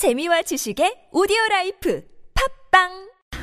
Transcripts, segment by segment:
재미와 지식의 오디오 라이프 팟빵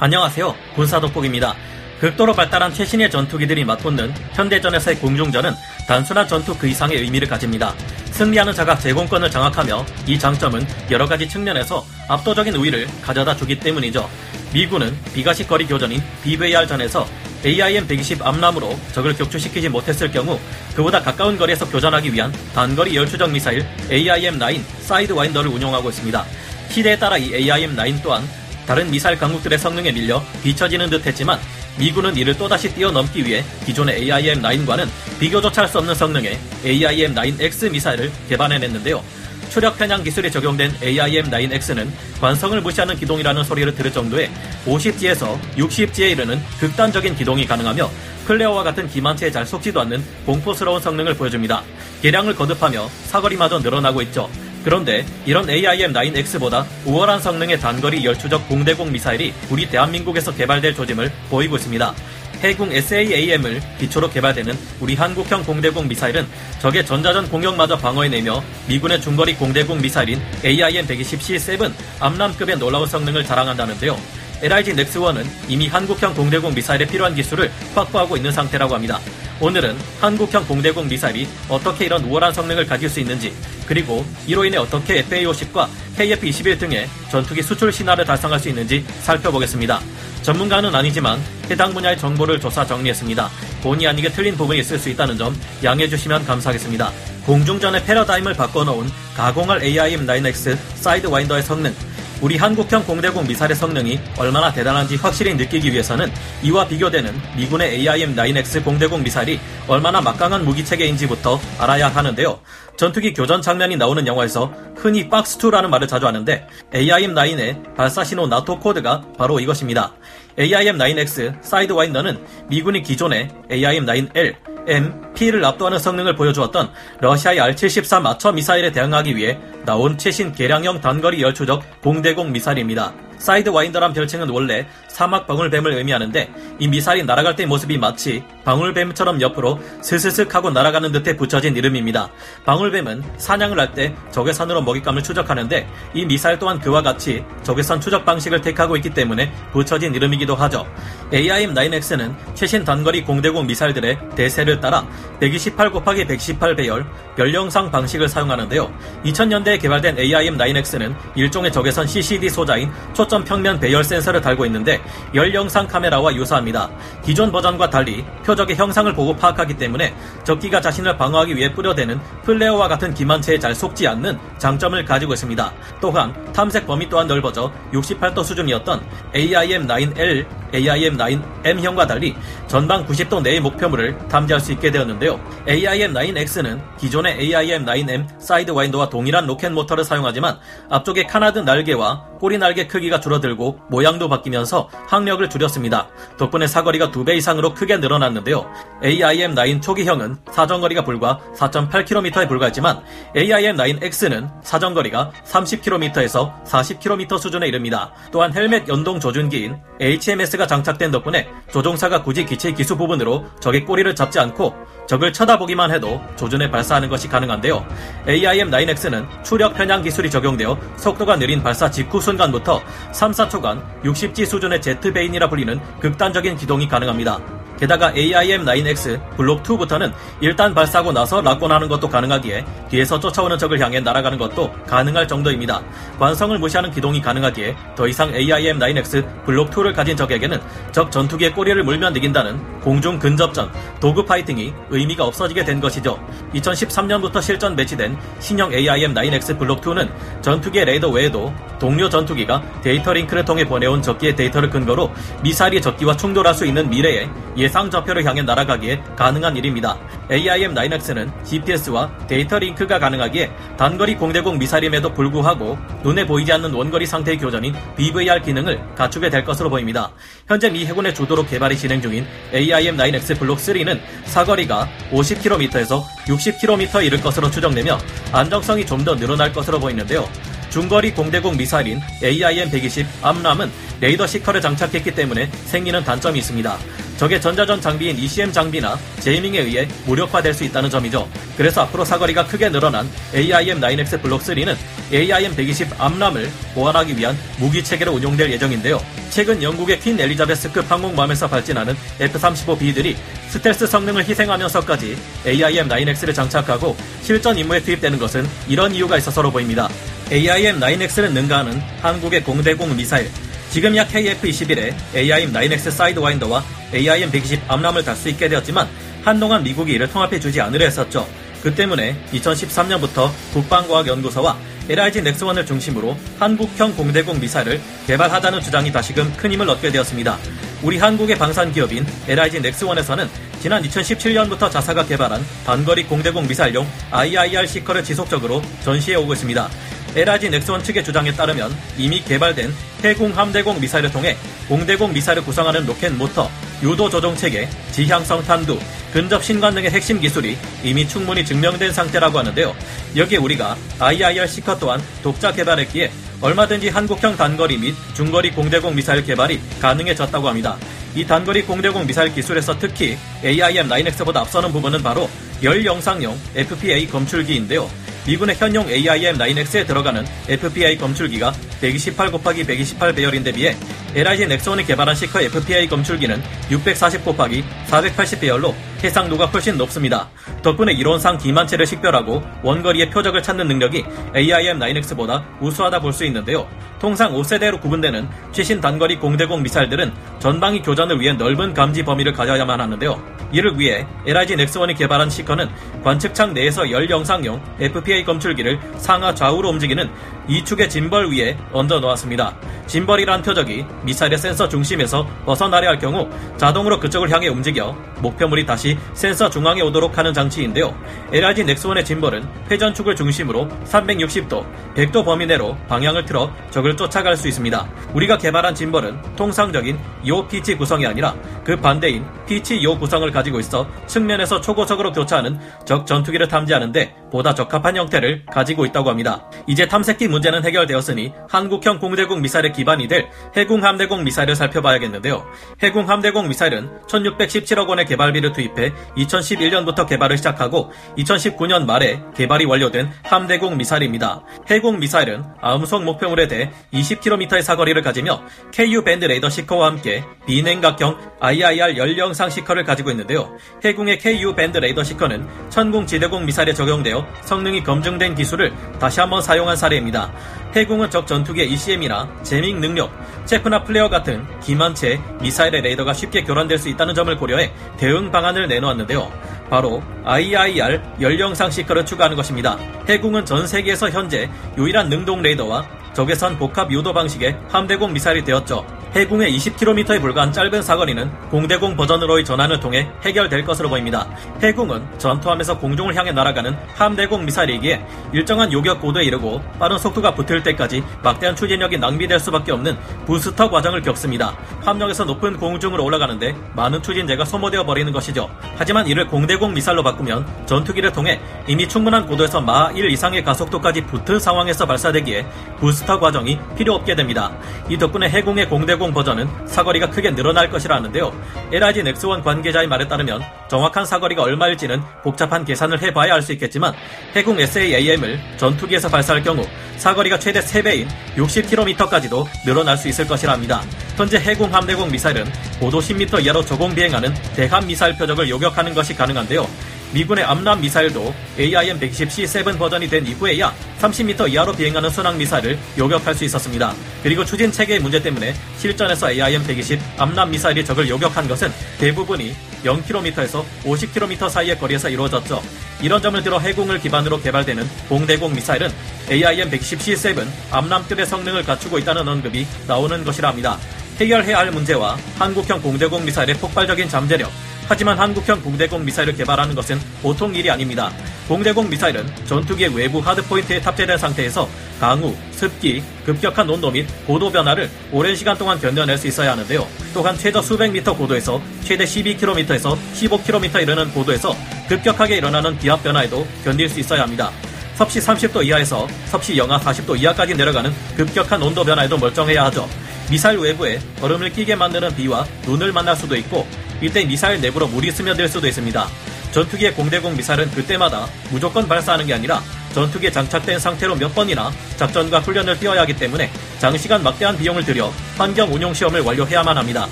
안녕하세요. 군사독복입니다. 극도로 발달한 최신의 전투기들이 맞붙는 현대전에서의 공중전은 단순한 전투 그 이상의 의미를 가집니다. 승리하는 자가 제공권을 장악하며 이 장점은 여러 가지 측면에서 압도적인 우위를 가져다 주기 때문이죠. 미군은 비가시 거리 교전인 BVR전에서 AIM-120 암람으로 적을 격추시키지 못했을 경우 그보다 가까운 거리에서 교전하기 위한 단거리 열추적 미사일 AIM-9 사이드와인더를 운용하고 있습니다. 시대에 따라 이 AIM-9 또한 다른 미사일 강국들의 성능에 밀려 뒤처지는 듯 했지만 미군은 이를 또다시 뛰어넘기 위해 기존의 AIM-9과는 비교조차 할 수 없는 성능의 AIM-9X 미사일을 개발해냈는데요. 추력 편향 기술이 적용된 AIM-9X는 관성을 무시하는 기동이라는 소리를 들을 정도의 50G에서 60G에 이르는 극단적인 기동이 가능하며 클레어와 같은 기만체에 잘 속지도 않는 공포스러운 성능을 보여줍니다. 개량을 거듭하며 사거리마저 늘어나고 있죠. 그런데 이런 AIM-9X보다 우월한 성능의 단거리 열추적 공대공 미사일이 우리 대한민국에서 개발될 조짐을 보이고 있습니다. 해군 SAAM을 기초로 개발되는 우리 한국형 공대공 미사일은 적의 전자전 공격마저 방어해내며 미군의 중거리 공대공 미사일인 AIM-120C7 암람급의 놀라운 성능을 자랑한다는데요. LIG 넥스1은 이미 한국형 공대공 미사일에 필요한 기술을 확보하고 있는 상태라고 합니다. 오늘은 한국형 공대공 미사일이 어떻게 이런 우월한 성능을 가질 수 있는지, 그리고 이로 인해 어떻게 FA-50과 KF-21 등의 전투기 수출 신화를 달성할 수 있는지 살펴보겠습니다. 전문가는 아니지만 해당 분야의 정보를 조사 정리했습니다. 본의 아니게 틀린 부분이 있을 수 있다는 점 양해해 주시면 감사하겠습니다. 공중전의 패러다임을 바꿔놓은 가공할 AIM-9X 사이드와인더의 성능, 우리 한국형 공대공 미사일의 성능이 얼마나 대단한지 확실히 느끼기 위해서는 이와 비교되는 미군의 AIM-9X 공대공 미사일이 얼마나 막강한 무기체계인지부터 알아야 하는데요. 전투기 교전 장면이 나오는 영화에서 흔히 Fox 2라는 말을 자주 하는데 AIM-9의 발사신호 나토 코드가 바로 이것입니다. AIM-9X 사이드와인더는 미군이 기존의 AIM-9L, M, P를 압도하는 성능을 보여주었던 러시아의 R-74 아처 미사일에 대응하기 위해 나온 최신 개량형 단거리 열추적 공대공 미사일입니다. 사이드 와인더란 별칭은 원래 사막 방울뱀을 의미하는데 이 미사일이 날아갈 때 모습이 마치 방울뱀처럼 옆으로 스스슥 하고 날아가는 듯해 붙여진 이름입니다. 방울뱀은 사냥을 할 때 적외선으로 먹잇감을 추적하는데 이 미사일 또한 그와 같이 적외선 추적 방식을 택하고 있기 때문에 붙여진 이름이기도 하죠. AIM-9X는 최신 단거리 공대공 미사일들의 대세를 따라 128 곱하기 118 배열 열영상 방식을 사용하는데요. 2000년대에 개발된 AIM-9X는 일종의 적외선 CCD 소자인 초점 평면 배열 센서를 달고 있는데 열 영상 카메라와 유사합니다. 기존 버전과 달리 표적의 형상을 보고 파악하기 때문에 적기가 자신을 방어하기 위해 뿌려대는 플레어와 같은 기만체에 잘 속지 않는 장점을 가지고 있습니다. 또한 탐색 범위 또한 넓어져 68도 수준이었던 AIM-9L AIM-9M형과 달리 전방 90도 내의 목표물을 탐지할 수 있게 되었는데요. AIM-9X는 기존의 AIM-9M 사이드와인더와 동일한 로켓 모터를 사용하지만 앞쪽의 canard 날개와 꼬리 날개 크기가 줄어들고 모양도 바뀌면서 항력을 줄였습니다. 덕분에 사거리가 2배 이상으로 크게 늘어났는데요. AIM-9 초기형은 사정거리가 불과 4.8km에 불과했지만 AIM-9X는 사정거리가 30km에서 40km 수준에 이릅니다. 또한 헬멧 연동 조준기인 HMS 가 장착된 덕분에 조종사가 굳이 기체 기수 부분으로 적의 꼬리를 잡지 않고 적을 쳐다보기만 해도 조준에 발사하는 것이 가능한데요. AIM-9X는 추력 편향 기술이 적용되어 속도가 느린 발사 직후 순간부터 3, 4초간 60G 수준의 제트베인이라 불리는 극단적인 기동이 가능합니다. 게다가 AIM-9X 블록 2부터는 일단 발사하고 나서 락곤하는 것도 가능하기에 뒤에서 쫓아오는 적을 향해 날아가는 것도 가능할 정도입니다. 관성을 무시하는 기동이 가능하기에 더 이상 AIM-9X 블록 2를 가진 적에게는 적 전투기의 꼬리를 물면 이긴다는 공중 근접전, dog fighting이 의미가 없어지게 된 것이죠. 2013년부터 실전 배치된 신형 AIM-9X 블록 2는 전투기의 레이더 외에도 동료 전투기가 데이터 링크를 통해 보내온 적기의 데이터를 근거로 미사일이 적기와 충돌할 수 있는 미래에 예상 좌표를 향해 날아가기에 가능한 일입니다. AIM-9X는 GPS와 데이터 링크가 가능하기에 단거리 공대공 미사일임에도 불구하고 눈에 보이지 않는 원거리 상태의 교전인 BVR 기능을 갖추게 될 것으로 보입니다. 현재 미 해군의 주도로 개발이 진행 중인 AIM-9X 블록 3는 사거리가 50km에서 60km 이를 것으로 추정되며 안정성이 좀 더 늘어날 것으로 보이는데요. 중거리 공대공 미사일인 AIM-120 암람은 레이더 시커를 장착했기 때문에 생기는 단점이 있습니다. 적의 전자전 장비인 ECM 장비나 제이밍에 의해 무력화될 수 있다는 점이죠. 그래서 앞으로 사거리가 크게 늘어난 AIM-9X 블록 3는 AIM-120 암람을 보완하기 위한 무기 체계로 운용될 예정인데요. 최근 영국의 퀸 엘리자베스급 항공모함에서 발진하는 F-35B들이 스텔스 성능을 희생하면서까지 AIM-9X를 장착하고 실전 임무에 투입되는 것은 이런 이유가 있어서로 보입니다. AIM-9X를 능가하는 한국의 공대공 미사일, 지금 약 KF-21에 AIM-9X 사이드와인더와 AIM-120 암람을 달 수 있게 되었지만 한동안 미국이 이를 통합해주지 않으려 했었죠. 그 때문에 2013년부터 국방과학연구소와 LIG 넥스원을 중심으로 한국형 공대공 미사일을 개발하자는 주장이 다시금 큰 힘을 얻게 되었습니다. 우리 한국의 방산 기업인 LIG 넥스원에서는 지난 2017년부터 자사가 개발한 단거리 공대공 미사일용 IIR 시커를 지속적으로 전시해 오고 있습니다. LIG 넥스원 측의 주장에 따르면 이미 개발된 해공 함대공 미사일을 통해 공대공 미사일을 구성하는 로켓 모터, 유도 조종 체계, 지향성 탄두, 근접 신관 등의 핵심 기술이 이미 충분히 증명된 상태라고 하는데요. 여기에 우리가 IIR 시커 또한 독자 개발했기에 얼마든지 한국형 단거리 및 중거리 공대공 미사일 개발이 가능해졌다고 합니다. 이 단거리 공대공 미사일 기술에서 특히 AIM-9X보다 앞서는 부분은 바로 열 영상용 FPA 검출기인데요. 미군의 현용 AIM-9X에 들어가는 FPA 검출기가 128 곱하기 128 배열인 데 비해 LIG 넥슨이 개발한 시커 FPA 검출기는 640 곱하기 480 배열로 해상도가 훨씬 높습니다. 덕분에 이론상 기만체를 식별하고 원거리의 표적을 찾는 능력이 AIM-9X보다 우수하다 볼 수 있는데요. 통상 5세대로 구분되는 최신 단거리 공대공 미사일들은 전방위 교전을 위해 넓은 감지 범위를 가져야만 하는데요. 이를 위해 LIG 넥스원이 개발한 시커는 관측창 내에서 열 영상용 FPA 검출기를 상하 좌우로 움직이는 이축의 짐벌 위에 얹어 놓았습니다. 짐벌이란 표적이 미사일의 센서 중심에서 벗어나려 할 경우 자동으로 그쪽을 향해 움직여 목표물이 다시 센서 중앙에 오도록 하는 장치인데요. LIG 넥스원의 짐벌은 회전축을 중심으로 360도, 100도 범위 내로 방향을 틀어 적을 쫓아갈 수 있습니다. 우리가 개발한 짐벌은 통상적인 yaw pitch 구성이 아니라 그 반대인 피치 요 구성을 가지고 있어 측면에서 초고속으로 교차하는 적 전투기를 탐지하는데 보다 적합한 형태를 가지고 있다고 합니다. 이제 탐색기 문제는 해결되었으니 한국형 공대공 미사일의 기반이 될 해군 함대공 미사일을 살펴봐야겠는데요. 해군 함대공 미사일은 1617억 원의 개발비를 투입해 2011년부터 개발을 시작하고 2019년 말에 개발이 완료된 함대공 미사일입니다. 해공 미사일은 암속 목표물에 대해 20km의 사거리를 가지며 Ku 밴드 레이더 seeker와 함께 비냉각형 IIR 열영상 seeker를 가지고 있는데요. 해궁의 Ku 밴드 레이더 seeker는 천궁 지대공 미사일에 적용되어 성능이 검증된 기술을 다시 한번 사용한 사례입니다. 해궁은 적 전투기의 ECM이나 jamming 능력, chaff나 flare 같은 기만체에 미사일의 레이더가 쉽게 교란될 수 있다는 점을 고려해 대응 방안을 내놓았는데요. 바로 IIR 열영상 seeker를 추가하는 것입니다. 해궁은 전 세계에서 현재 유일한 능동 레이더와 적외선 복합 유도 방식의 함대공 미사일이 되었죠. 해궁의 20km에 불과한 짧은 사거리는 공대공 버전으로의 전환을 통해 해결될 것으로 보입니다. 해궁은 전투함에서 공중을 향해 날아가는 함대공 미사일이기에 일정한 요격 고도에 이르고 빠른 속도가 붙을 때까지 막대한 추진력이 낭비될 수밖에 없는 부스터 과정을 겪습니다. 함령에서 높은 공중으로 올라가는데 많은 추진제가 소모되어 버리는 것이죠. 하지만 이를 공대공 미사일로 바꾸면 전투기를 통해 이미 충분한 고도에서 마1 이상의 가속도까지 붙은 상황에서 발사되기에 부스터 과정이 필요 없게 됩니다. 이 덕분에 해공의 공대공 해공 버전은 사거리가 크게 늘어날 것이라는데요. LIG 넥스원 관계자의 말에 따르면 정확한 사거리가 얼마일지는 복잡한 계산을 해봐야 알 수 있겠지만 해공 SAAM을 전투기에서 발사할 경우 사거리가 최대 3배인 60km까지도 늘어날 수 있을 것이랍니다. 현재 해공 함대공 미사일은 고도 10m 이하로 저공 비행하는 대함 미사일 표적을 요격하는 것이 가능한데요. 미군의 암람 미사일도 AIM-110C7 버전이 된 이후에야 30m 이하로 비행하는 순항 미사일을 요격할 수 있었습니다. 그리고 추진 체계의 문제 때문에 실전에서 AIM-120 암람 미사일이 적을 요격한 것은 대부분이 0km에서 50km 사이의 거리에서 이루어졌죠. 이런 점을 들어 해공을 기반으로 개발되는 공대공 미사일은 AIM-110C7 암람급의 성능을 갖추고 있다는 언급이 나오는 것이라 합니다. 해결해야 할 문제와 한국형 공대공 미사일의 폭발적인 잠재력, 하지만 한국형 공대공 미사일을 개발하는 것은 보통 일이 아닙니다. 공대공 미사일은 전투기의 외부 하드포인트에 탑재된 상태에서 강우, 습기, 급격한 온도 및 고도 변화를 오랜 시간 동안 견뎌낼 수 있어야 하는데요. 또한 최저 수백 미터 고도에서 최대 12km에서 15km 이르는 고도에서 급격하게 일어나는 기압 변화에도 견딜 수 있어야 합니다. 섭씨 30도 이하에서 섭씨 영하 40도 이하까지 내려가는 급격한 온도 변화에도 멀쩡해야 하죠. 미사일 외부에 얼음을 끼게 만드는 비와 눈을 만날 수도 있고 이때 미사일 내부로 물이 스며들 수도 있습니다. 전투기의 공대공 미사일은 그때마다 무조건 발사하는 게 아니라 전투기에 장착된 상태로 몇 번이나 작전과 훈련을 뛰어야 하기 때문에 장시간 막대한 비용을 들여 환경 운용 시험을 완료해야만 합니다.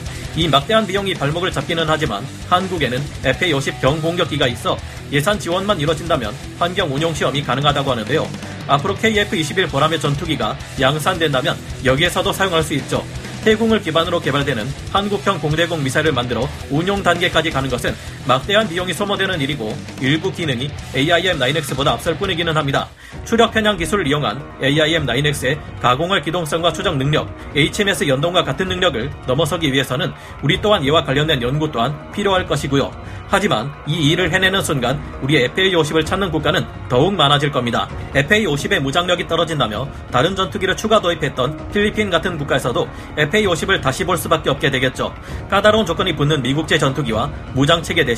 이 막대한 비용이 발목을 잡기는 하지만 한국에는 FA-50 경공격기가 있어 예산 지원만 이뤄진다면 환경 운용 시험이 가능하다고 하는데요. 앞으로 KF-21 보람의 전투기가 양산된다면 여기에서도 사용할 수 있죠. 해공을 기반으로 개발되는 한국형 공대공 미사일을 만들어 운용 단계까지 가는 것은 막대한 비용이 소모되는 일이고 일부 기능이 AIM-9X보다 앞설 뿐이기는 합니다. 추력 편향 기술을 이용한 AIM-9X의 가공할 기동성과 추적 능력, HMS 연동과 같은 능력을 넘어서기 위해서는 우리 또한 이와 관련된 연구 또한 필요할 것이고요. 하지만 이 일을 해내는 순간 우리의 FA-50을 찾는 국가는 더욱 많아질 겁니다. FA-50의 무장력이 떨어진다며 다른 전투기를 추가 도입했던 필리핀 같은 국가에서도 FA-50을 다시 볼 수밖에 없게 되겠죠. 까다로운 조건이 붙는 미국제 전투기와 무장체계 대신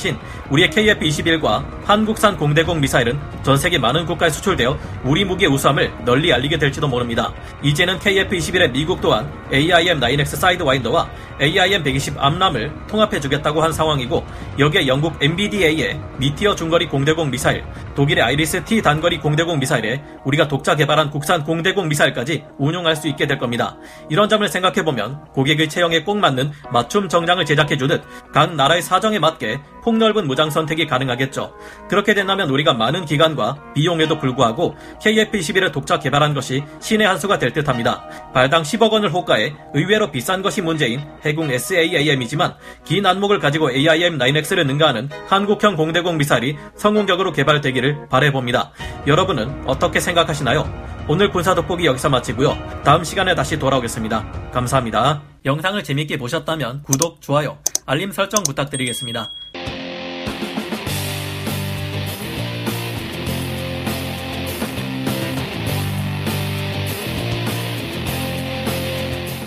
우리의 KF-21과 한국산 공대공 미사일은 전 세계 많은 국가에 수출되어 우리 무기의 우수함을 널리 알리게 될지도 모릅니다. 이제는 KF-21의 미국 또한 AIM-9X 사이드와인더와 AIM-120 암람을 통합해주겠다고 한 상황이고 여기에 영국 MBDA의 미티어 중거리 공대공 미사일, 독일의 아이리스 T 단거리 공대공 미사일에 우리가 독자 개발한 국산 공대공 미사일까지 운용할 수 있게 될 겁니다. 이런 점을 생각해보면 고객의 체형에 꼭 맞는 맞춤 정장을 제작해주듯 각 나라의 사정에 맞게 폭넓은 무장 선택이 가능하겠죠. 그렇게 된다면 우리가 많은 기간과 비용에도 불구하고 KF-21을 독자 개발한 것이 신의 한 수가 될 듯합니다. 발당 10억 원을 호가해 의외로 비싼 것이 문제인 해궁 SAAM이지만 긴 안목을 가지고 AIM-9X를 능가하는 한국형 공대공 미사일이 성공적으로 개발되기를 바래봅니다. 여러분은 어떻게 생각하시나요? 오늘 군사 돋보기 여기서 마치고요. 다음 시간에 다시 돌아오겠습니다. 감사합니다. 영상을 재밌게 보셨다면 구독, 좋아요, 알림 설정 부탁드리겠습니다.